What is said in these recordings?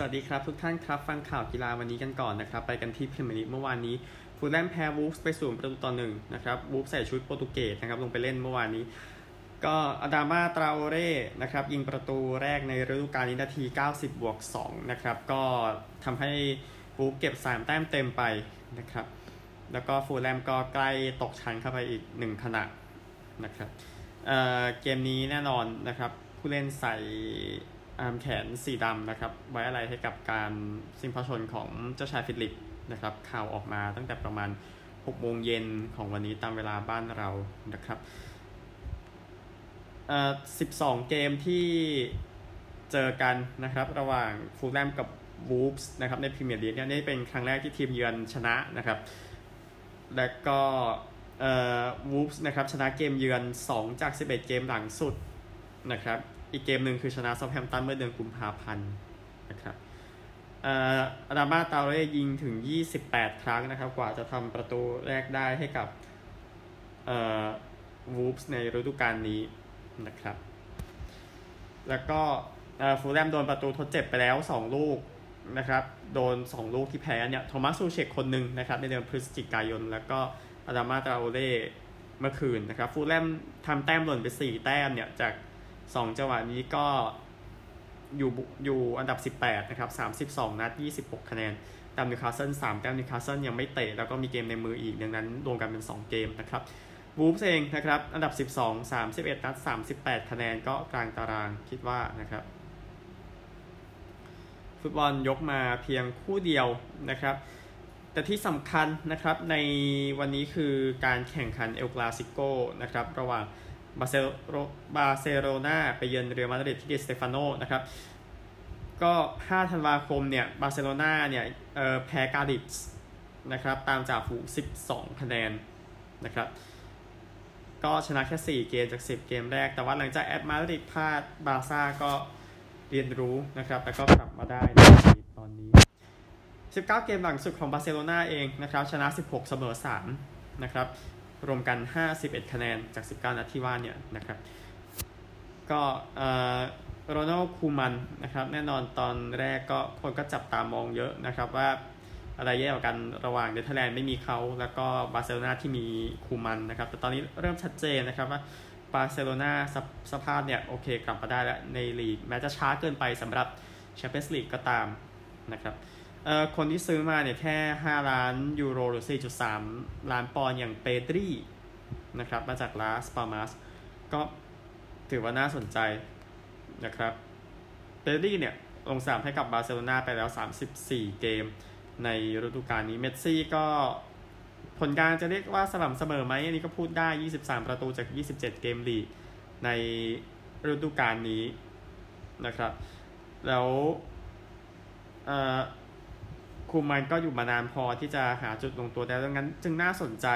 สวัสดีครับทุกท่านครับ ฟังข่าวกีฬาวันนี้กันก่อนนะครับ ไปกันที่พรีเมียร์ลีกเมื่อวานนี้ฟูลแลมแพ้วูฟส์ไปศูนย์ประตูต่อหนึ่งนะครับวูฟส์ใส่ชุดโปรตุเกสนะครับลงไปเล่นเมื่อวานนี้ ก็อดามาตราโอเร่นะครับยิงประตูแรกในฤดูกาลนี้นาที 90บวก2นะครับก็ทำให้วูฟเก็บ 3 แต้มเต็มไปนะครับแล้วก็ฟูลแลมก็ใกล้ตกชั้นเข้าไปอีก 1 ขณะนะครับเเกมนี้แน่นอนนะครับผู้เล่นใส่ อาร์มแขนสีดำนะครับ ไว้อาลัยให้กับการสิ้นพระชนม์ของเจ้าชายฟิลิปนะครับ ข่าวออกมาตั้งแต่ประมาณ6โมงเย็นของวันนี้ตามเวลาบ้านเรานะครับเอ่อ12 เกมที่เจอกันนะครับ ระหว่างฟูแล่มกับวูฟส์นะครับในพรีเมียร์ลีกเนี่ยนี่เป็นครั้งแรกที่ทีมเยือนชนะนะครับ และก็เอ่อวูฟส์นะครับชนะเกมเยือน 2 จาก 11 เกมหลังสุดนะครับ อีกเกมหนึ่งคือชนะซอฟแฮมตันเมื่อเดือนกุมภาพันธ์นะครับอาดามาตาเร่ยิงถึง 28 ครั้งนะครับ กว่าจะทำประตูแรกได้ให้กับวูฟส์ในฤดูกาลนี้นะครับ แล้วก็ฟูลแลมโดนประตูทดเจ็บไปแล้ว 2 ลูกนะครับ โดน 2 ลูกที่แพ้เนี่ย โทมัสซูเชกคนหนึ่งนะครับ ในเดือนพฤศจิกายน แล้วก็อดามา ตราโอเร่เมื่อคืนนะครับ ฟูแล่มทำแต้มหล่นไป 4 แต้มเนี่ยจาก สองจังหวะนี้ก็อยู่อยู่อันดับ 18 นะครับ 32 นัด 26 คะแนนตามนิวคาสเซิล3แต้มนิวคาสเซิลยังไม่เตะ แล้วก็มีเกมในมืออีก ดังนั้นรวมกันเป็น 2 เกมนะครับวูฟเองนะครับ อันดับ 12 31 นัด 38 คะแนนก็กลางตารางคิดว่านะครับ ฟุตบอลยกมาเพียงคู่เดียวนะครับ แต่ที่สำคัญนะครับในวันนี้คือการแข่งขันเอลกลาซิโกนะครับ ระหว่าง บาร์เซโลบาร์เซโลนาไปเยือนเรอัลมาดริดที่ดิสเตฟาโนนะครับก็ 5 ธันวาคมเนี่ยบาร์เซโลนาเนี่ยแพ้กาดิสนะครับตามจ่าฝูง 12 คะแนนนะครับก็ชนะแค่ 4 เกมจาก 10 เกมแรก แต่ว่าหลังจากแอตมาดริดพลาดบาร์ซ่าก็เรียนรู้นะครับแล้วก็กลับมาได้ในตอนนี้ 19 เกมหลังสุดของบาร์เซโลนาเองนะครับชนะ 16 เสมอ 3 นะครับ รวมกัน 51 คะแนนจาก 19 นัดที่ว่าเนี่ยนะครับ ก็โรนัลด์ คูมันนะครับ แน่นอนตอนแรกก็คนก็จับตามองเยอะนะครับว่าอะไรแย่กว่ากันระหว่างเนเธอร์แลนด์ไม่มีเขาแล้วก็บาร์เซโลนาที่มีคูมันนะครับ แต่ตอนนี้เริ่มชัดเจนนะครับว่าบาร์เซโลนาสสภาพเนี่ยโอเคกลับมาได้แล้วในลีกแม้จะช้าเกินไปสำหรับแชมเปี้ยนส์ลีกก็ตามนะครับ เอ่อคนที่ซื้อมาเนี่ยแค่ 5 ล้านยูโรหรือ 4.3 ล้านปอนด์อย่างเปดรีนะครับ มาจากลาส พัลมาสก็ถือว่าน่าสนใจนะครับเปดรีเนี่ยลงสนามให้กับบาร์เซโลนาไปแล้ว 34 เกมในฤดูกาลนี้เมสซี่ก็ผลการจะเรียกว่าสม่ำเสมอไหมอันนี้ก็พูดได้ 23 ประตูจาก 27 เกมลีกในฤดูกาลนี้นะครับ แล้วอ่า คุมมันก็อยู่มานานพอที่จะหาจุดลงตัวได้ดังนั้น จึงน่าสนใจ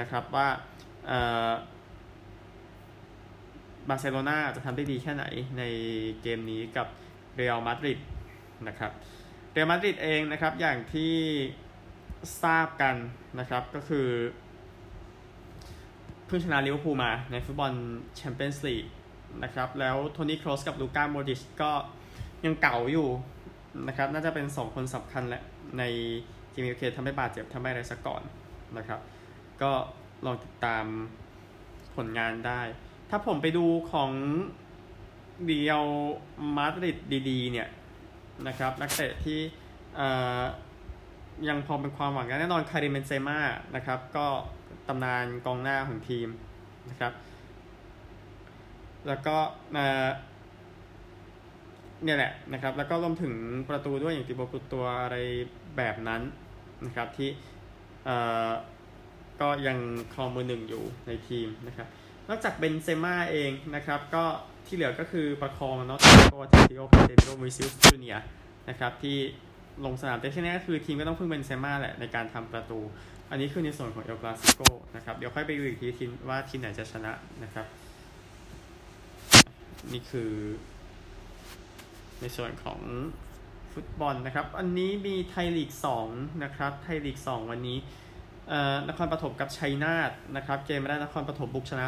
นะครับว่าบาร์เซโลนาจะทำได้ดีแค่ไหนในเกมนี้กับเรอัลมาดริดนะครับเรอัลมาดริดเองนะครับอย่างที่ทราบกันนะครับก็คือเพิ่งชนะลิเวอร์พูลมาในฟุตบอลแชมเปี้ยนส์ลีกนะครับแล้วโทนี่ โครสกับลูก้าโมดริชก็ยังเก๋าอยู่นะครับน่าจะเป็น 2 คนสำคัญแหละ ในทีมโอเคทำให้บาดเจ็บทำให้อะไรสักก่อนนะครับ ก็ลองติดตามผลงานได้ ถ้าผมไปดูของเดียวมาดริดดีๆ เนี่ยนะครับนักเตะที่ยังพอเป็นความหวังแน่นอนคาริเมนเซม่านะครับ ก็ตำนานกองหน้าของทีมนะครับ แล้วก็ เนี่ยแหละนะครับแล้วก็รวมถึงประตูด้วยอย่างติโบกุตัวอะไรแบบนั้นนะครับที่ก็ยังครองมือหนึ่งอยู่ในทีมนะครับนอกจากเบนเซม่าเองนะครับก็ที่เหลือก็คือประคองเนาะโกเทติโอคาเตโรมิซิลจูเนียนะครับที่ลงสนามแต่ที่นี้ก็คือทีมก็ต้องพึ่งเบนเซม่าแหละในการทำประตู อันนี้คือในส่วนของเอลกลาซิโกนะครับเดี๋ยวค่อยไปดูอีกทีทีว่าทีมไหนจะชนะนะครับ นี่คือ ในส่วนของฟุตบอลนะครับ อันนี้มีไทยลีก2นะครับ ไทยลีก 2 วันนี้นครปฐมกับชัยนาทนะครับ เกมแรกนครปฐมบุกชนะ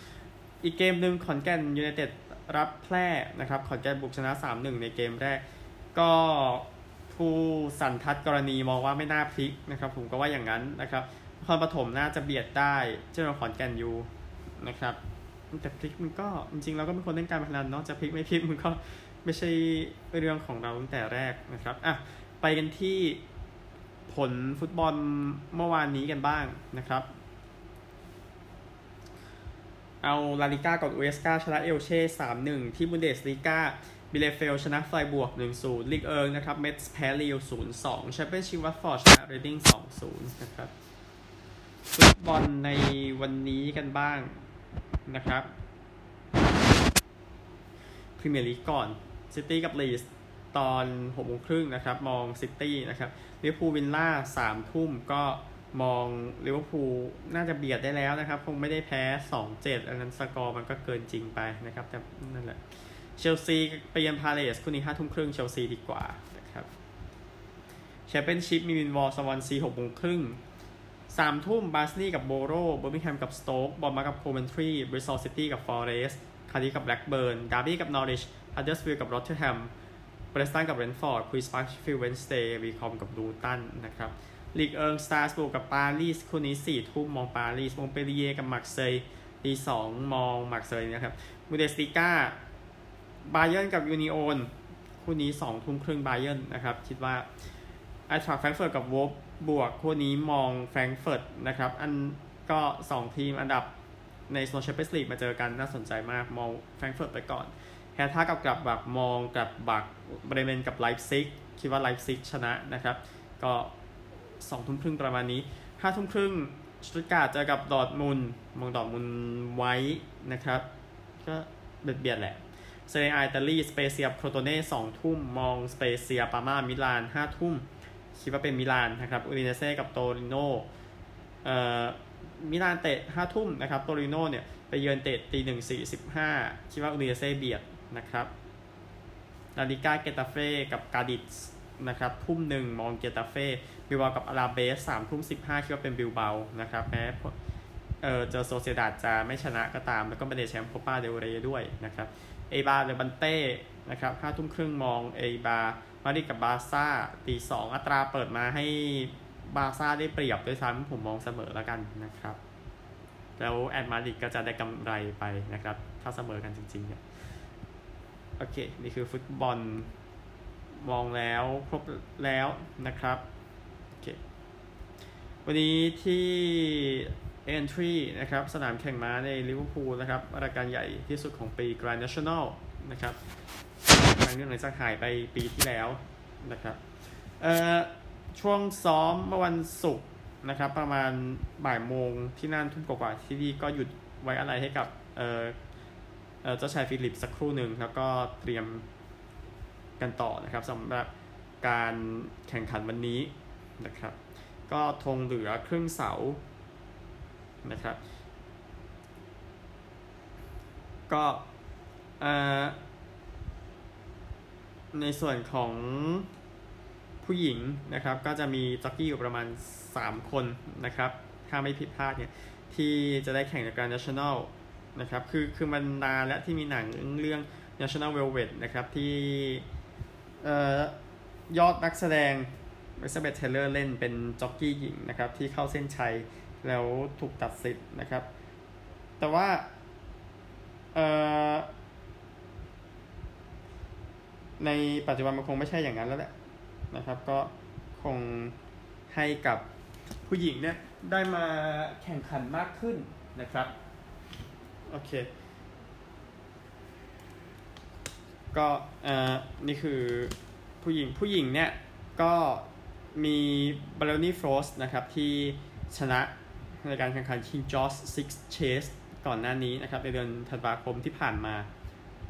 2-1 อีกเกมหนึ่งขอนแก่นยูไนเต็ดรับแพร่นะครับ ขอนแก่นบุกชนะ 3-1 ในเกมแรก ก็ผู้สันทัดกรณีมองว่าไม่น่าพลิกนะครับ ผมก็ว่าอย่างนั้นนะครับนครปฐมน่าจะเบียดได้เจ้าขอนแก่นยูนะครับแต่พลิกมันก็จริงๆเราก็เป็นคนเล่นการพนันเนาะจะพลิกไม่พลิกมันก็ ไม่ใช่เรื่องของเราตั้งแต่แรกนะครับอะไปกันที่ผลฟุตบอลเมื่อวานนี้กันบ้างนะครับ เอาลาลิก้ากับอุเอสกาชนะเอลเช่สามหนึ่งที่บุนเดสลีกาบีเลเฟลด์ชนะไฟร์บวร์ก 1-0 ลีกเอิงนะครับเมทส์แพ้ลีลล์0-2แชมเปี้ยนชิพวัตฟอร์ดชนะเรดดิ้ง2-0 นะครับ ฟุตบอลในวันนี้กันบ้างนะครับพรีเมียร์ลีกก่อน ซิตี้กับลีสตอน6โมงครึ่งนะครับ มองซิตี้นะครับลิเวอร์พูลวิลล่า3ทุ่มก็มองลิเวอร์พูลน่าจะเบียดได้แล้วนะครับ คงไม่ได้แพ้ 2-7 อันนั้นสกอร์มันก็เกินจริงไปนะครับ แต่นั่นแหละ เชลซีไปเยือนพาเลซคู่นี้5ทุ่มครึ่งเชลซีดีกว่านะครับแชมเปี้ยนชิพมิลล์วอลล์สวอนซี6โมงครึ่งสามทุ่มบาร์นสลีย์กับโบโรเบอร์มิงแฮมกับสโต๊กบอร์นมัธกับโคเวนทรีบริสตอลซิตี้กับฟอเรสต์คาร์ดิฟฟ์กับแบล็กเบิร์นดาร์บี้กับนอริช ฮัดเดอร์สฟิลด์กับรอเธอร์แฮมเพรสตันกับเบรนท์ฟอร์ดควีนส์ปาร์คเชฟฟิลด์เวนส์เดย์วีคอมบ์กับลูตันนะครับลีกเอิงสตราส์บูร์กกับปารีสคู่นี้สี่ทุ่มมองปารีสมงต์เปลลิเย่ร์กับมาร์เซย์ตีสองมองมาร์เซย์นะครับบุนเดสลีก้าบาเยิร์นกับยูนิโอนคู่นี้สองทุ่มครึ่งบาเยิร์นนะครับ คิดว่าไอน์ทรัคแฟรงเฟิร์ตกับโวล์ฟสบวร์กคู่นี้มองแฟรงเฟิร์ตนะครับ อันก็2ทีมอันดับในโซนแชมเปี้ยนส์ลีกมาเจอกันน่าสนใจมากมองแฟรงเฟิร์ตไปก่อน แฮร์ธ่ากับกลัดบัคมองกลัดบัคเบรเมนกับไลป์ซิกคิดว่าไลป์ซิกชนะนะครับ ก็สองทุ่มครึ่งประมาณนี้ห้าทุ่มครึ่งสตุ๊ตการ์ทเจอกับดอร์ทมุนด์มองดอร์ทมุนด์ไว้นะครับ ก็เบียดเบียดแหละเซเรียอิตาลีสเปเซียโครโตเน่สองทุ่มมองสเปเซียปาร์มามิลานห้าทุ่มคิดว่าเป็นมิลานนะครับอูดิเนเซ่กับโตริโนเอ่อมิลานเตะห้าทุ่มนะครับโตริโนเนี่ยไปเยือนเตะตีหนึ่งสี่สิบห้าคิดว่าอูดิเนเซ่เบียด นะครับลาลีก้าเกตาเฟ่กับกาดิสนะครับทุ่มหนึ่งมองเกตาเฟ่บิลเบากับอลาเบสสามทุ่มสิบห้าคิดว่าเป็นบิลเบานะครับแม้เออเจอโซเซียดาดจะไม่ชนะก็ตาม แล้วก็ไม่ได้แชมป์โคปาเดลเรด้วยนะครับเออิบาร์เลบันเต้นะครับห้าทุ่มครึ่งมองเอบามาดิดกับบาซ่าตีสองอัตราเปิดมาให้บาซ่าได้เปรียบด้วยซ้ำผมมองเสมอแล้วกันนะครับ แล้วแอดมาดิดก็จะได้กำไรไปนะครับ ถ้าเสมอกันจริงๆเนี่ย โอเค นี่คือฟุตบอลมองแล้วครบแล้วนะครับ โอเค วันนี้ที่เอนทรีนะครับ สนามแข่งม้าในลิเวอร์พูลนะครับรายการใหญ่ที่สุดของปี Grand National นะครับครั้งนึงหลังจากหายไปปีที่แล้วนะครับ เอ่อ ช่วงซ้อมเมื่อวันศุกร์นะครับ ประมาณบ่ายโมงที่นั่นทุ่มกว่าที่นี่ก็หยุดไว้อะไรให้กับ เอ่อ เอ่อเจ้าชายฟิลิปสักครู่หนึ่งแล้วก็เตรียมกันต่อนะครับสำหรับการแข่งขันวันนี้นะครับ ก็ธงเหลือครึ่งเสานะครับ ก็ในส่วนของผู้หญิงนะครับ ก็จะมีจ็อกกี้อยู่ประมาณ 3 คนนะครับ ถ้าไม่ผิดพลาดเนี่ย ที่จะได้แข่งในการ national นะครับคือคือมันนานและที่มีหนังเรื่อง national velvet นะครับที่ยอดนักแสดงเอซาเบธเทเลอร์เล่นเป็นจ็อกกี้หญิงนะครับที่เข้าเส้นชัยแล้วถูกตัดสิทธิ์นะครับ แต่ว่าในปัจจุบันมันคงไม่ใช่อย่างนั้นแล้วแหละนะครับ ก็คงให้กับผู้หญิงเนี่ยได้มาแข่งขันมากขึ้นนะครับ โอเค ก็อ่นี่คือผู้หญิงผู้หญิงเนี่ย ก็มีบาลนี่ฟรอสนะครับ ที่ชนะในการแข่งขัน King George Six Chase ก่อนหน้านี้นะครับ ในเดือนธันวาคมที่ผ่านมา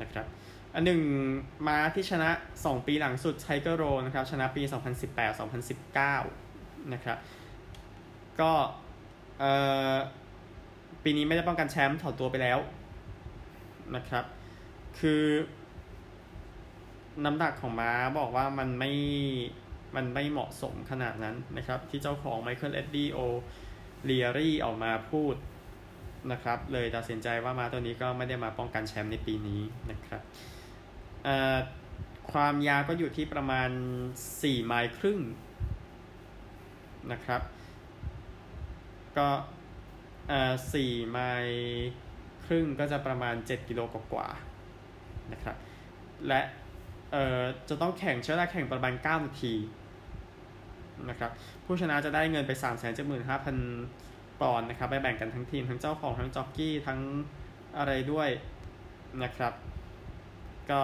นะครับ อันหนึ่งม้าที่ชนะ 2 ปีหลังสุดไทเกอร์โรนะครับ ชนะปี 2018-2019 นะครับ ก็เอ่อ ปีนี้ไม่ได้ป้องกันแชมป์ถอดตัวไปแล้วนะครับ คือน้ำหนักของม้าบอกว่ามันไม่มันไม่เหมาะสมขนาดนั้นนะครับ ที่เจ้าของไมเคิลเอ็ดดี้โอเลียรี่ออกมาพูดนะครับ เลยตัดสินใจว่ามาตัวนี้ก็ไม่ได้มาป้องกันแชมป์ในปีนี้นะครับความยาวก็อยู่ที่ประมาณ 4 ไมล์ครึ่งนะครับ ก็ สี่ไมล์ครึ่งก็จะประมาณ 7 กิโลกว่าๆนะครับ และเออจะต้องแข่งใช้เวลาแข่งประมาณ 9 นาทีนะครับ ผู้ชนะจะได้เงินไป 3 7 5 0 0 0 ปอนด์นะครับ ไปแบ่งกันทั้งทีม ทั้งเจ้าของ ทั้งจ็อกกี้ ทั้งอะไรด้วยนะครับ ก็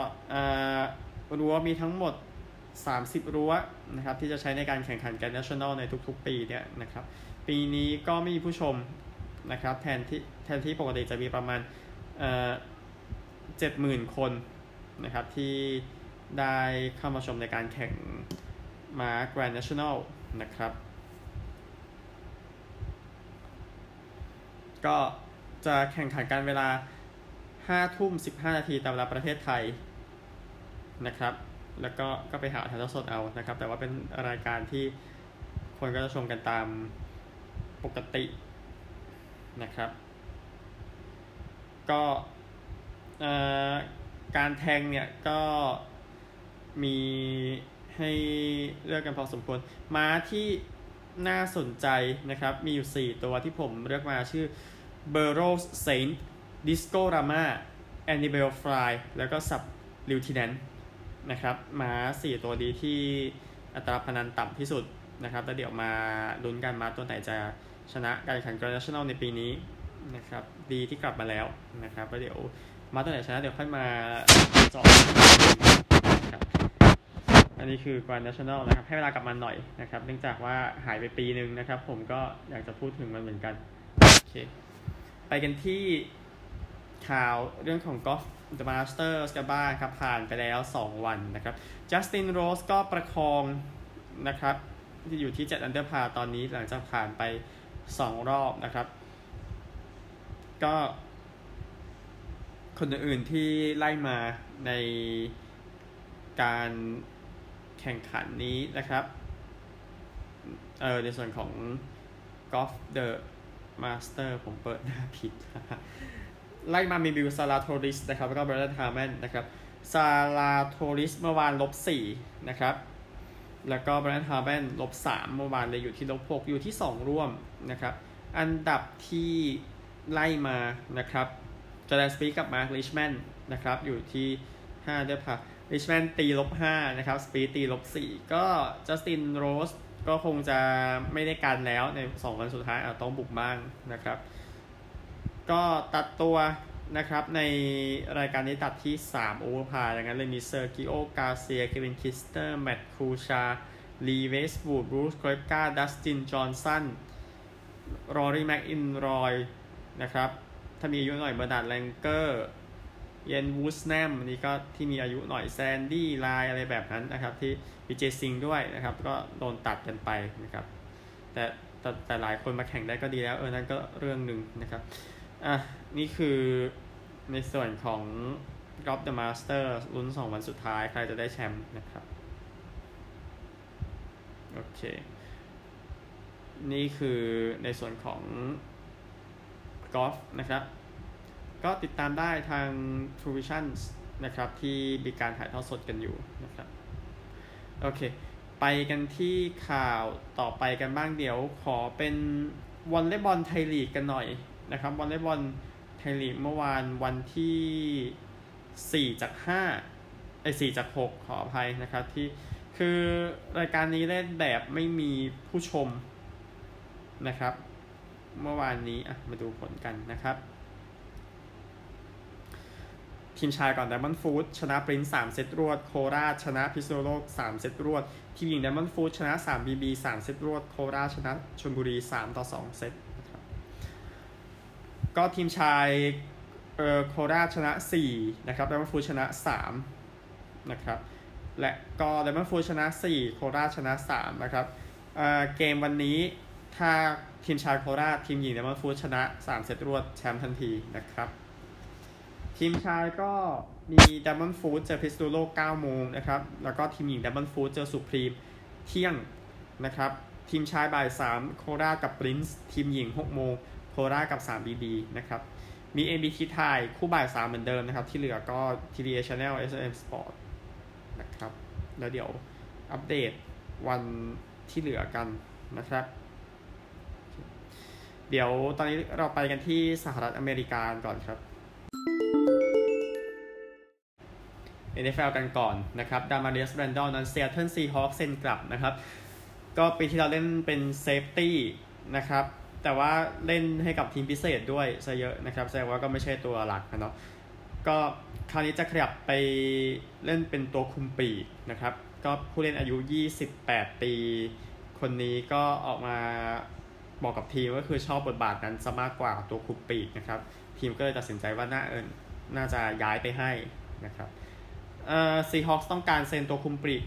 รั้วมีทั้งหมด 30 รั้วนะครับ ที่จะใช้ในการแข่งขันกัน national ในทุกๆ ปีเนี่ยนะครับ ปีนี้ก็ไม่มีผู้ชม นะครับแทนที่แทนที่ปกติจะมีประมาณเจ็ดหมื่นคนนะครับที่ได้เข้ามาชมในการแข่งมา Grand National นะครับ ก็จะแข่งขันกันเวลา5ทุ่ม 15 นาทีตามเวลาประเทศไทยนะครับ แล้วก็ก็ไปหาถ่ายทอดสดเอานะครับ แต่ว่าเป็นรายการที่คนก็จะชมกันตามปกติ นะครับ ก็การแทงเนี่ยก็มีให้เลือกกันพอสมควร ม้าที่น่าสนใจนะครับ มีอยู่ 4 ตัวที่ผมเลือกมาชื่อ b u r r o w Saint Disco Rama Annibal Fly แล้วก็ Sub Lieutenant นะครับ ม้า 4 ตัวดีที่อัตราพนันต่ำที่สุดนะครับ แล้วเดี๋ยวมาลุ้นกันม้าตัวไหนจะ ชนะการแข่งขัน Grand National ในปีนี้นะครับ ดีที่กลับมาแล้วนะครับแล้วเดี๋ยวมาตัวไหนชนะเดี๋ยวค่อยมาจอครับอันนี้คือ Grand National นะครับ ให้เวลากลับมาหน่อยนะครับ เนื่องจากว่าหายไปปีหนึ่งนะครับ ผมก็อยากจะพูดถึงมันเหมือนกัน โอเค ไปกันที่ข่าวเรื่องของกอล์ฟ The Masters กันบ้างครับ ผ่านไปแล้ว 2 วันนะครับจัสตินโรสก็ประคองนะครับ ที่อยู่ที่7 under par ตอนนี้หลังจากผ่านไป 2รอบนะครับ ก็คนอื่นที่ไล่มาในการแข่งขันนี้นะครับ เออในส่วนของ Golf The Master ผมเปิดหน้าผิด ไล่มามีวิลซาลาโทริสนะครับ แล้วก็เบรดฮาร์แมนนะครับซาลาโทริสเมื่อวานลบสี่นะครับ แล้วก็เบรนด์ฮาร์แมนลบสามเมื่อวานเลยอยู่ที่ลบหกอยู่ที่สองร่วมนะครับ อันดับที่ไล่มานะครับจอร์แดนสปีธกับมาร์คลิชแมนนะครับ อยู่ที่ห้า under par ลิชแมนตีลบห้านะครับสปีธตีลบสี่ก็จัสตินโรสก็คงจะไม่ได้กันแล้วในสองวันสุดท้ายอาจต้องบุกบ้างนะครับ ก็ตัดตัว นะครับในรายการนี้ตัดที่ 3 over par ดังนั้นเลยมีเซอร์คิโอการ์เซียเควินคิสเนอร์ แมตต์คูชา ลีเวสต์วูดบรูคส์เคปกาดัสติน จอห์นสันรอรี่แม็กอิลรอยนะครับ ถ้ามีอายุหน่อยเบิร์นฮาร์ดแลงเกอร์ เอียนวูสแนมนี่ก็ที่มีอายุหน่อยแซนดี้ไลล์อะไรแบบนั้นนะครับ ที่พีเจซิงด้วยนะครับ ก็โดนตัดกันไปนะครับ แต่แต่แต่หลายคนมาแข่งได้ก็ดีแล้ว เออ นั่นก็เรื่องหนึ่งนะครับ อะ นี่คือในส่วนของ g o l f the Master ลุ้นสองวันสุดท้าย ใครจะได้แชมป์นะครับ โอเค นี่คือในส่วนของกอล์ฟนะครับ ก็ติดตามได้ทาง True Vision นะครับที่มีการถ่ายทอดสดกันอยู่นะครับ โอเค ไปกันที่ข่าวต่อไปกันบ้างเดี๋ยวขอเป็นวอลเลย์บอลไทยลีกกันหน่อยนะครับวอลเลย์บอล ไทยลีกเมื่อวานวันที่4จาก5ไอ้4จาก6ขออภัยนะครับที่คือรายการนี้เล่นแบบไม่มีผู้ชมนะครับ เมื่อวานนี้อะมาดูผลกันนะครับ ทีมชายก่อนไดมอนด์ฟู้ดชนะปรินซ์สามเซตรวด โคราชชนะพิษณุโลกสามเซตรวด ทีมหญิงไดมอนด์ฟู้ดชนะสามบีบีสามเซตรวด โคราชชนะชลบุรีสามต่อสองเซต ก็ทีมชายเอ่อโคราชชนะสี่นะครับไดมอนด์ฟู้ดชนะสามนะครับ และก็ไดมอนด์ฟู้ดชนะสี่โคราชชนะสามนะครับเอ่อเกมวันนี้ถ้าทีมชายโคราชทีมหญิงไดมอนด์ฟู้ดชนะสามเซตรวดแชมป์ทันทีนะครับทีมชายก็มีไดมอนด์ฟู้ดเจอพิษณุโลก9โมงนะครับ แล้วก็ทีมหญิงไดมอนด์ฟู้ดเจอสุพรีมเที่ยงนะครับ ทีมชายบ่าย3โคราชกับปรินซ์ทีมหญิง 6 โมง โคราชกับ 3 BB นะครับ มี NBT ไทยคู่บ่าย3เหมือนเดิมนะครับ ที่เหลือก็ TVA Channel SM Sport นะครับ แล้วเดี๋ยวอัปเดตวันที่เหลือกันนะครับ เดี๋ยวตอนนี้เราไปกันที่สหรัฐอเมริกาก่อนครับ NFL กันก่อนนะครับดามาเรียสแรนดอลนั้นซีแอตเทิลซีฮอกส์เซ็นกลับนะครับ ก็ปีที่แล้วเล่นเป็น safety นะครับ แต่ว่าเล่นให้กับทีมพิเศษด้วยซะเยอะนะครับแสดงว่าก็ไม่ใช่ตัวหลักนะเนาะก็คราวนี้จะขยับไปเล่นเป็นตัวคุมปีกนะครับ ก็ผู้เล่นอายุ 28 ปี คนนี้ก็ออกมาบอกกับทีมก็คือชอบบทบาทนั้นซะมากกว่าตัวคุมปีกนะครับ ทีมก็เลยตัดสินใจว่าน่าเอ่อน่าจะย้ายไปให้นะครับเอ่อซีฮอกส์ต้องการเซ็นตัวคุมปีก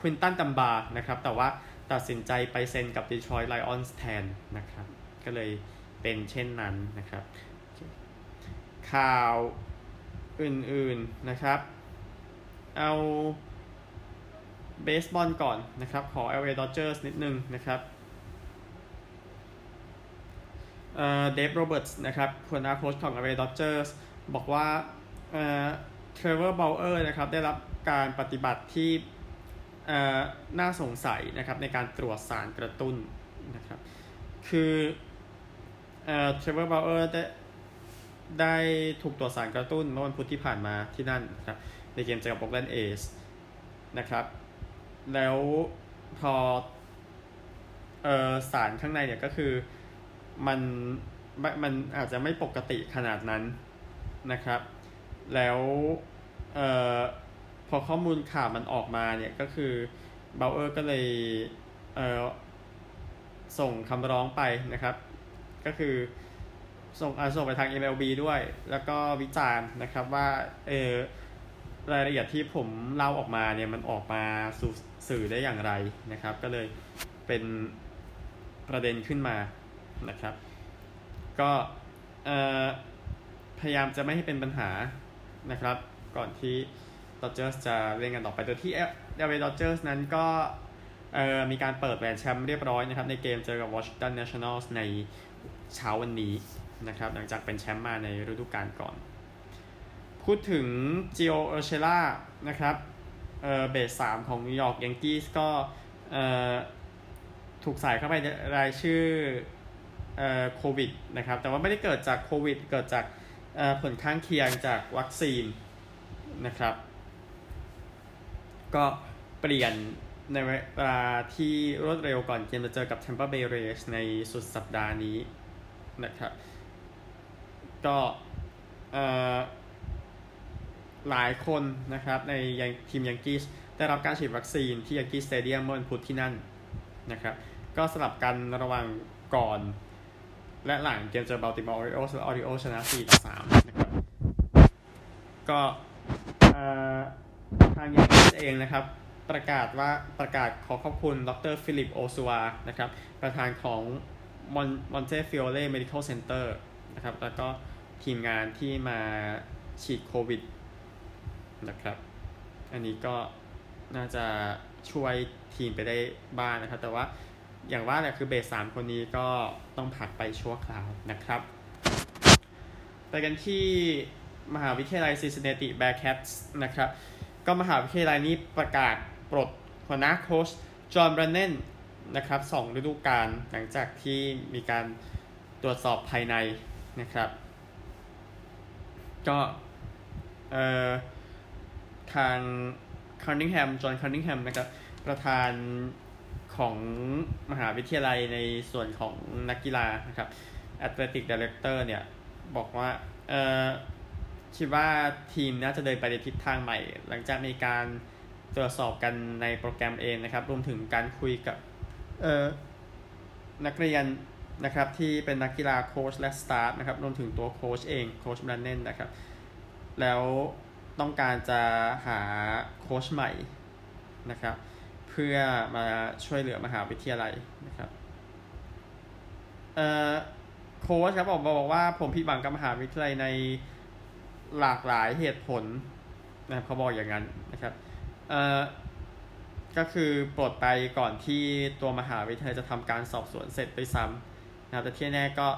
ควินตันดันบาร์นะครับ แต่ว่าตัดสินใจไปเซ็นกับดีทรอยต์ไลออนส์แทนนะครับ ก็เลยเป็นเช่นนั้นนะครับ ข่าวอื่นๆนะครับ เอาเบสบอลก่อนนะครับ ขอ LA Dodgers นิดนึงนะครับเดฟโรเบิร์ตส์นะครับหัวหน้าโค้ชของ LA Dodgers บอกว่าเทรเวอร์บาวเออร์นะครับได้รับการปฏิบัติที่น่าสงสัยนะครับในการตรวจสารกระตุ้นนะครับ คือ เอ่อ Trevor Bauer ได้ได้ถูกตรวจสารกระตุ้นเมื่อวันพุธที่ผ่านมาที่นั่นนะครับในเกมเจอกับโอ k แลนเอสนะครับ แล้วพอเอ่อสารข้างในเนี่ยก็คือมันมันอาจจะไม่ปกติขนาดนั้นนะครับ แล้วเอ่อพอข้อมูลข่าวมันออกมาเนี่ยก็คือเบลเออร์ก็เลยเออส่งคำร้องไปนะครับ ก็คือส่งส่งไปทาง MLB ด้วย แล้วก็วิจารณ์นะครับว่าเออรายละเอียดที่ผมเล่าออกมาเนี่ยมันออกมาสู่สื่อได้อย่างไรนะครับ ก็เลยเป็นประเด็นขึ้นมานะครับ ก็พยายามจะไม่ให้เป็นปัญหานะครับ ก่อนที่ Dodgers จะเล่นกันต่อไปโดยที่ LA Dodgers นั้นก็ มีการเปิดแหวนแชมป์เรียบร้อยนะครับในเกมเจอกับ Washington Nationals ในเช้าวันนี้นะครับหลังจากเป็นแชมป์มาในฤดูกาลก่อน พูดถึงจิโอเอเชล่านะครับเออเบสสามของนิวยอร์กยังกี้ก็เออถูกใส่เข้าไปในรายชื่อเอ่อโควิดนะครับแต่ว่าไม่ได้เกิดจากโควิด เกิดจากเออผลข้างเคียงจากวัคซีนนะครับ ก็เปลี่ยน ในเวลาที่รวดเร็วก่อนเกมจะเจอกับ Tampa Bay Rays ในสุดสัปดาห์นี้นะครับ ก็หลายคนนะครับในยังทีมยังกี้ได้รับการฉีดวัคซีนที่ยังกี้สเตเดียมเมื่อวันพุธที่นั่นนะครับ ก็สลับกันระหว่างก่อนและหลังเกมเจอ Baltimore Orioles และ Orioles ชนะ4ต่อ3นะครับ ก็ทาง Yankees เองนะครับ ประกาศว่าประกาศขอขอบคุณดรฟิลิปโอซัวนะครับประธานของมอน Montefiore Medical Center นะครับแล้วก็ทีมงานที่มาฉีดโควิดนะครับ อันนี้ก็น่าจะช่วยทีมไปได้บ้างนะครับ แต่ว่าอย่างว่าแหละคือเบสสามคนนี้ก็ต้องพักไปชั่วคราวนะครับไปกันที่มหาวิทยาลัย Cincinnati Bearcats นะครับ ก็มหาวิทยาลัยนี้ประกาศ ปลดหัวหน้าโค้ช John Brannen นะครับสองฤดูกาลหลังจากที่มีการตรวจสอบภายในนะครับ ก็เอ่อทาง Cunningham John Cunningham นะครับประธานของมหาวิทยาลัยในส่วนของนักกีฬานะครับ athletic director เนี่ย บอกว่าเอ่อคิดว่าทีมน่าจะเดินไปในทิศทางใหม่ หลังจากมีการ ตรวจสอบกันในโปรแกรมเองนะครับ รวมถึงการคุยกับนักเรียนนะครับที่เป็นนักกีฬาโค้ชและสตาฟนะครับรวมถึงตัวโค้ชเองโค้ชบรันเนนนะครับ แล้วต้องการจะหาโค้ชใหม่นะครับ เพื่อมาช่วยเหลือมหาวิทยาลัยนะครับเอ่อโค้ชครับบอกบอกว่าผมผิดหวังกับมหาวิทยาลัยในหลากหลายเหตุผลนะครับเขาบอกอย่างนั้นนะครับ เอ่อก็คือปลดไปก่อนที่ตัวมหาวิทยาลัยจะทำการสอบสวนเสร็จไปซ้ำนะครับแต่ที่แน่ก็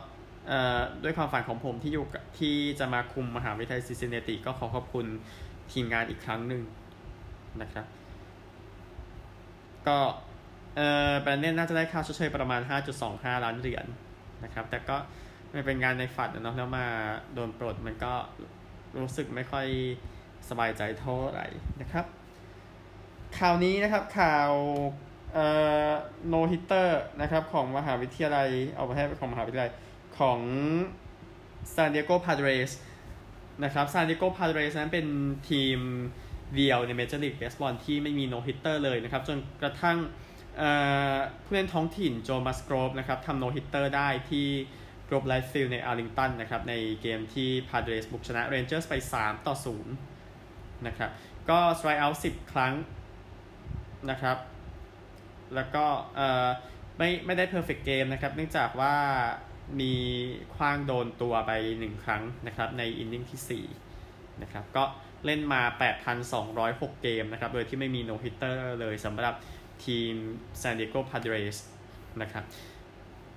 ด้วยความฝันของผมที่อยู่ที่จะมาคุมมหาวิทยาลัยซิซินเนติก็ขอขอบคุณทีมงานอีกครั้งหนึ่งนะครับ ก็เออแบรนด์เนน่าจะได้ค่าชดเชยประมาณ 5.25 ล้านเหรียญนะครับ แต่ก็ไม่เป็นงานในฝันนะเนาะแล้วมาโดนปลดมันก็รู้สึกไม่ค่อยสบายใจเท่าไหร่นะครับ ข่าวนี้นะครับข่าวเอ่อ no-hitter นะครับของมหาวิทยาลัยเอาไปให้ของมหาวิทยาลัยของซานดิเอโกพาเดรสนะครับซานดิเอโกพาเดรสนั้นเป็นทีมเดียวในเมเจอร์ลีกเบสบอลที่ไม่มี no-hitter เลยนะครับ จนกระทั่งผู้เล่นท้องถิ่น Joe Musgrove นะครับทำ no-hitter ได้ที่ Globe Life Field ในอาร์ลิงตันนะครับในเกมที่พาเดรสบุกชนะเรนเจอร์สไป 3 ต่อ 0 นะครับ ก็ strikeout 10 ครั้ง นะครับ แล้วก็เออไม่ไม่ได้ perfect game นะครับ เนื่องจากว่ามีขว้างโดนตัวไป1ครั้งนะครับ ใน inning ที่4นะครับ ก็เล่นมา 8,206 เกมนะครับ โดยที่ไม่มี no-hitter เลยสำหรับทีม San Diego Padres นะครับ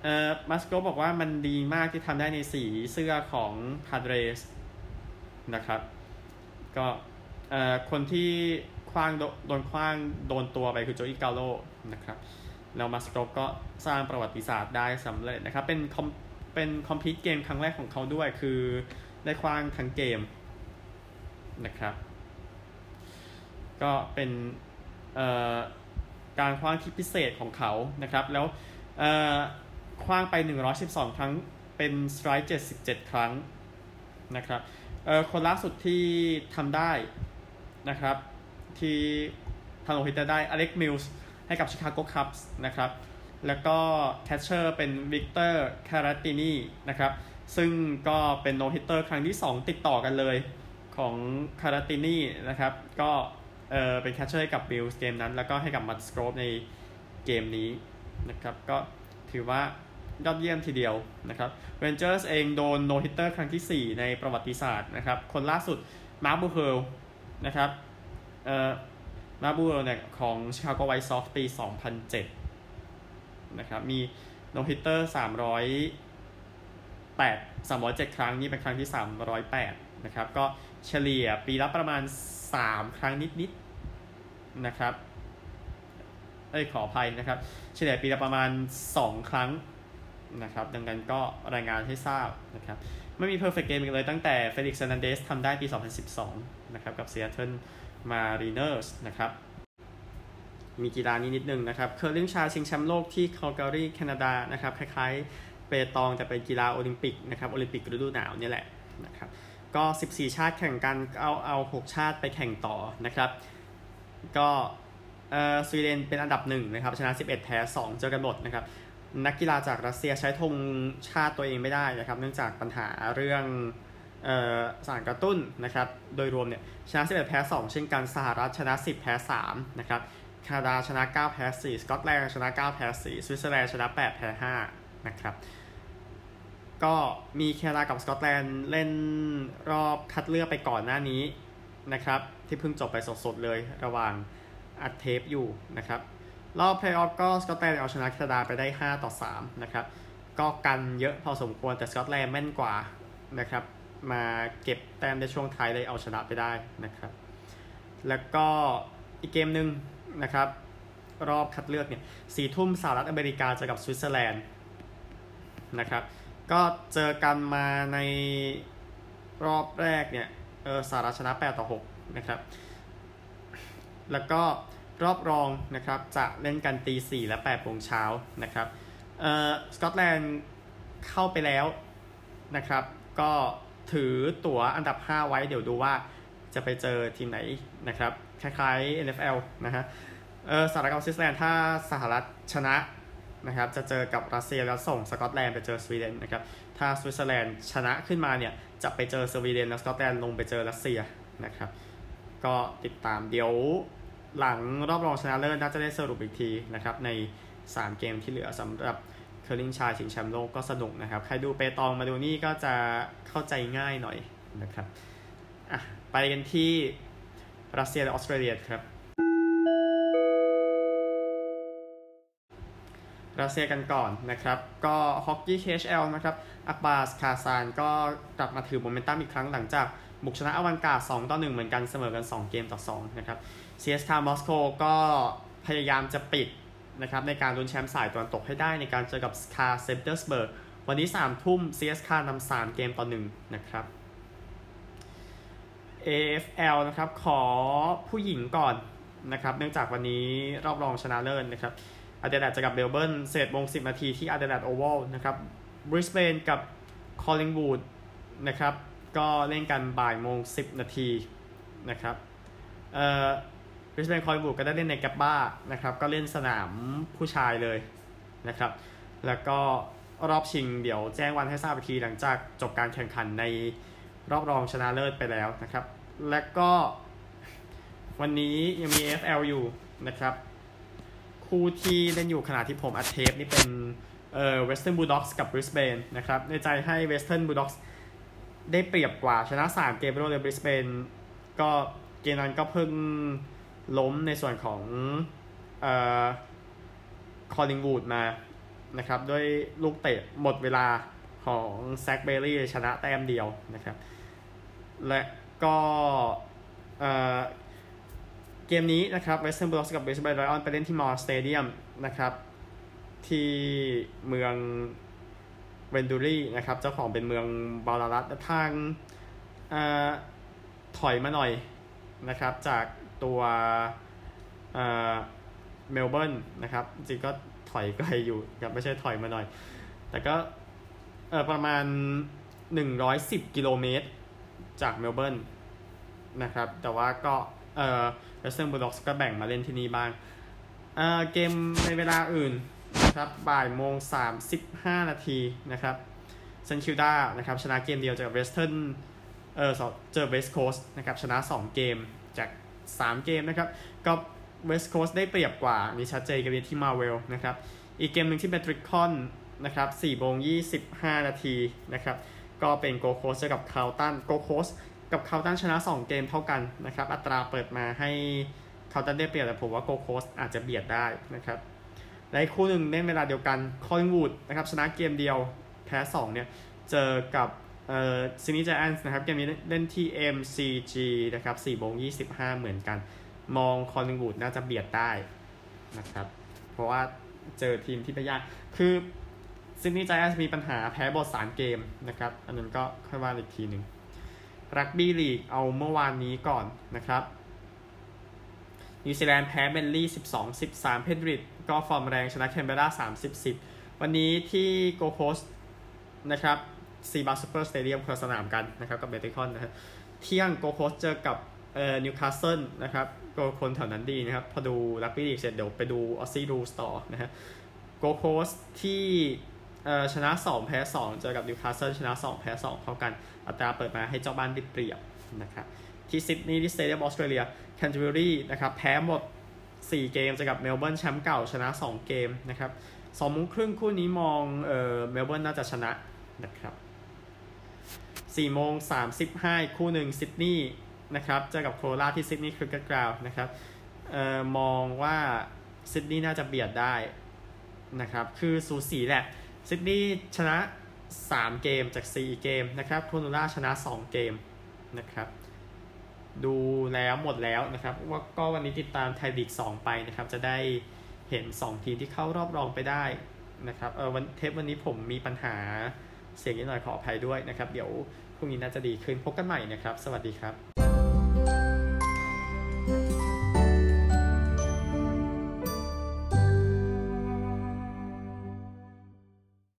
เอ่อมัสโกบอกว่ามันดีมากที่ทำได้ในสีเสื้อของ Padres นะครับ ก็เอ่อคนที่ คว้างโดนคว้างโดนตัวไปคือโจอีกาโลนะครับแล้วมัสโกก็สร้างประวัติศาสตร์ได้สำเร็จนะครับ เป็นคอมเป็นคอมพิวเกมครั้งแรกของเขาด้วยคือได้คว้างทั้งเกมนะครับ ก็เป็นการขว้างที่พิเศษของเขานะครับ แล้วขว้างไป 112 ครั้งเป็น strike 77 ครั้งนะครับคนล่าสุดที่ทำได้นะครับ ที่ทำ no-hitter ได้ Alec Mills ให้กับ Chicago Cubs นะครับ แล้วก็ catcher เป็น Victor Caratini นะครับ ซึ่งก็เป็น no-hitter ครั้งที่ 2 ติดต่อกันเลยของCaratini นะครับ ก็เออเป็น catcher ให้กับ Mills เกมนั้น แล้วก็ให้กับ Musgrove ในเกมนี้นะครับ ก็ถือว่ายอดเยี่ยมทีเดียวนะครับ Rangers เองโดน no-hitter ครั้งที่ 4 ในประวัติศาสตร์นะครับ คนล่าสุด Mark Buehrle นะครับ เอ่อ Mark Buehrle เนี่ยของ Chicago White Sox ปี 2007 นะครับ มี no-hitter 308 307 ครั้ง นี่เป็นครั้งที่ 308 นะครับ ก็เฉลี่ยปีละประมาณ 3 ครั้งนิดๆ นะครับ เอ้ย ขออภัยนะครับ เฉลี่ยปีละประมาณ 2 ครั้งนะครับ ดังนั้นก็รายงานให้ทราบนะครับ ไม่มี perfect game อีกเลยตั้งแต่ Felix Hernandez ทำได้ปี 2012นะครับกับ Seattle Mariners นะครับมีกีฬานี้นิดนึงนะครับเคอร์ลิงชายชิงแชมป์โลกที่คาลการีแคนาดานะครับคล้ายๆ เปตองแต่เป็นกีฬาโอลิมปิกนะครับโอลิมปิกฤดูหนาวนี่แหละนะครับก็ 14 ชาติแข่งกันเอาเอา 6 ชาติไปแข่งต่อนะครับ ก็เออสวีเดนเป็นอันดับหนึ่งนะครับชนะ 11 แพ้ 2 เจอกันหมดนะครับนักกีฬาจากรัสเซียใช้ธงชาติตัวเองไม่ได้นะครับ เนื่องจากปัญหาเรื่อง สารกระตุ้นนะครับโดยรวมเนี่ยชนะ11แพ้2 เช่นกันสหรัฐชนะ 10 แพ้3นะครับแคนาดาชนะ 9 แพ้ 4 สกอตแลนด์ชนะ 9 แพ้ 4 สวิตเซอร์แลนด์ชนะ 8 แพ้ 5 นะครับ ก็มีแคนาดากับสกอตแลนด์เล่นรอบคัดเลือกไปก่อนหน้านี้นะครับ ที่เพิ่งจบไปสดๆเลยระหว่างอัดเทปอยู่นะครับ รอบเพลย์ออฟก็สกอตแลนด์เอาชนะแคนาดาไปได้ 5 ต่อ 3 นะครับ ก็กันเยอะพอสมควรแต่สกอตแลนด์แม่นกว่านะครับ มาเก็บแต้มในช่วงท้ายเลยเอาชนะไปได้นะครับ แล้วก็อีกเกมหนึ่งนะครับ รอบคัดเลือกเนี่ยสี่ทุ่มสหรัฐอเมริกาเจอกับสวิตเซอร์แลนด์นะครับ ก็เจอกันมาในรอบแรกเนี่ยเออสหรัฐชนะ 8 ต่อ 6 นะครับ แล้วก็รอบรองนะครับจะเล่นกันตีสี่และแปดโมงเช้านะครับเออสกอตแลนด์เข้าไปแล้วนะครับ ก็ ถือตั๋วอันดับ 5 ไว้เดี๋ยวดูว่าจะไปเจอทีมไหนนะครับ คล้ายๆ NFL นะฮะเออสหรัฐกับสวิตเซอร์แลนด์ถ้าสหรัฐชนะนะครับจะเจอกับรัสเซียแล้วส่งสกอตแลนด์ไปเจอสวีเดนนะครับถ้าสวิตเซอร์แลนด์ชนะขึ้นมาเนี่ยจะไปเจอสวีเดนแล้วสกอตแลนด์ลงไปเจอรัสเซียนะครับก็ติดตามเดี๋ยวหลังรอบรองชนะเลิศน่าจะได้สรุปอีกทีนะครับใน 3 เกมที่เหลือสำหรับ เคอร์ลิงชายชิงแชมป์โลกก็สนุกนะครับ ใครดูเปตองมาดูนี่ก็จะเข้าใจง่ายหน่อยนะครับอะไปกันที่รัสเซียและออสเตรเลียครับรัสเซียกันก่อนนะครับ ก็ฮอกกี้ KHL นะครับ Ak Bars Kazan ก็กลับมาถือโมเมนตัมอีกครั้งหลังจากบุกชนะ Avangard 2ต่อ1เหมือนกันเสมอกัน 2 เกมต่อ 2 นะครับ CSKA มอสโกก็พยายามจะปิด นะครับในการลุ้นแชมป์สายตะวันตกให้ได้ในการเจอกับสกาเซนต์ปีเตอร์สเบิร์กวันนี้ 3 ทุ่ม CSKA นำ3 เกมต่อ 1 นะครับ AFL นะครับ ขอผู้หญิงก่อนนะครับ เนื่องจากวันนี้รอบรองชนะเลิศนะครับอาเดเลดเจอกับเมลเบิร์นสิบเอ็ดโมง10 นาทีที่อาเดเลดโอวัลนะครับบริสเบนกับคอลลิงวูดนะครับ ก็เล่นกันบ่ายโมง 10 นาทีนะครับเอ่อ บริสเบนคอลลิงวูก็ได้เล่นในแกบบ้านะครับก็เล่นสนามผู้ชายเลยนะครับ แล้วก็รอบชิงเดี๋ยวแจ้งวันให้ทราบอีกทีหลังจากจบการแข่งขันในรอบรองชนะเลิศไปแล้วนะครับ และก็วันนี้ยังมี FL อยู่นะครับ คู่ที่เล่นอยู่ขณะที่ผมอัดเทปนี่เป็นเอ่อ Western Bulldogs กับ Brisbane นะครับ ในใจให้ Western Bulldogs ได้เปรียบกว่าชนะ 3 เกมรวดเลย Brisbane ก็เกมนั้นก็เพิ่ง ล้มในส่วนของเอ่อ Collingwood มานะครับด้วยลูกเตะหมดเวลาของแซคเบลลี่ชนะแต้มเดียวนะครับ และก็เอ่อเกมนี้นะครับ Western Bulldogs กับ Brisbane Lions ไปเล่นที่ Moore Stadium นะครับ ที่เมืองเวนดูรี่นะครับ เจ้าของเป็นเมืองบาลารัตทางเอ่อถอยมาหน่อยนะครับ จาก ตัวเอ่อเมลเบิร์นนะครับจริงก็ถอยไกลอยู่ครับไม่ใช่ถอยมาหน่อย แต่ก็เออประมาณ 110 กิโลเมตรจากเมลเบิร์นนะครับ แต่ว่าก็เอ่อเวสเทิร์นบูลด็อกส์ก็แบ่งมาเล่นที่นี่บ้างเอ่อเกมในเวลาอื่นนะครับบ่ายโมง35นาทีนะครับเซนต์คิลดานะครับชนะเกมเดียวจากเวสเทิร์นเออเจอเวสต์โคสต์นะครับชนะ2เกมจาก 3 เกมนะครับก็เวสต์โคสต์ได้เปรียบกว่านี่ชัดเจนกับที่มาร์เวลนะครับอีกเกมหนึ่งที่เป็นทริคคอนนะครับ4โมง25 นาทีนะครับก็เป็นโกลด์โคสต์เจอกับคาร์ลตันโกลด์โคสต์กับคาร์ลตันชนะ 2 เกมเท่ากันนะครับอัตราเปิดมาให้คาร์ลตันได้เปรียบแต่ผมว่าโกลด์โคสต์อาจจะเบียดได้นะครับในคู่หนึ่งเล่นเวลาเดียวกันคอลลิงวูดนะครับชนะเกมเดียวแพ้2เนี่ยเจอกับ เอ่อซิดนีย์ไจแอนท์สนะครับเกมนี้เล่นที่ MCG นะครับ4โมง25 เหมือนกัน มองคอลลิงวูดน่าจะเบียดได้นะครับ เพราะว่าเจอทีมที่ไม่ยาก คือซิดนีย์ไจแอนท์มีปัญหาแพ้หมดสามเกมนะครับ อันนั้นก็ค่อยว่าอีกทีหนึ่งรักบี้ลีกเอาเมื่อวานนี้ก่อนนะครับนิวซีแลนด์แพ้แมนลี่ 12 13 เพนริธก็ฟอร์มแรงชนะแคนเบรา30 10 วันนี้ที่โกลด์โคสต์นะครับ ซีบัสซูเปอร์สเตเดียมคนละสนามกันนะครับกับเมทริคอนนะครับเที่ยงโกลด์โคสต์เจอกับเอ่อนิวคาสเซิลนะครับก็คนแถวนั้นดีนะครับ พอดูรักบี้ลีกเสร็จเดี๋ยวไปดู Aussie Rules ต่อนะฮะโกลด์โคสต์ที่เอ่อชนะ 2 แพ้ 2 เจอกับนิวคาสเซิลชนะ 2 แพ้ 2เท่ากัน อัตราเปิดมาให้เจ้าบ้านได้เปรียบนะครับที่ซิดนีย์ที่สเตเดียมออสเตรเลียแคนเทอร์เบอรี่นะครับแพ้หมด 4 เกมเจอกับเมลเบิร์นแชมป์เก่าชนะ 2 เกมนะครับสองโมงครึ่งคู่นี้มองเอ่อเมลเบิร์นน่าจะชนะนะครับ 4โมง35คู่หนึ่งซิดนีย์นะครับเจอกับโครนุลลาที่ซิดนีย์คริกเก็ตกราวด์นะครับเอ่อมองว่าซิดนีย์น่าจะเบียดได้นะครับคือสูสีแหละซิดนีย์ชนะ 3 เกมจาก 4 เกมนะครับโคโรราชนะ 2 เกมนะครับดูแล้วหมดแล้วนะครับว่าก็วันนี้ติดตามไทยลีก 2 ไปนะครับจะได้เห็น 2 ทีมที่เข้ารอบรองไปได้นะครับเออวันเทปวันนี้ผมมีปัญหา เสียงนิดหน่อยขออภัยด้วยนะครับ เดี๋ยวพรุ่งนี้น่าจะดีขึ้นพบกันใหม่นะครับ สวัสดีครับ